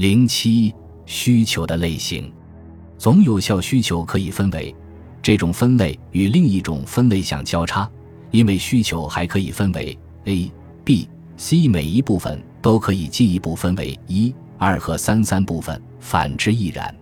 零七需求的类型。总有效需求可以分为这种分类与另一种分类相交叉因为需求还可以分为 abc 每一部分都可以进一步分为一二和三三部分反之亦然。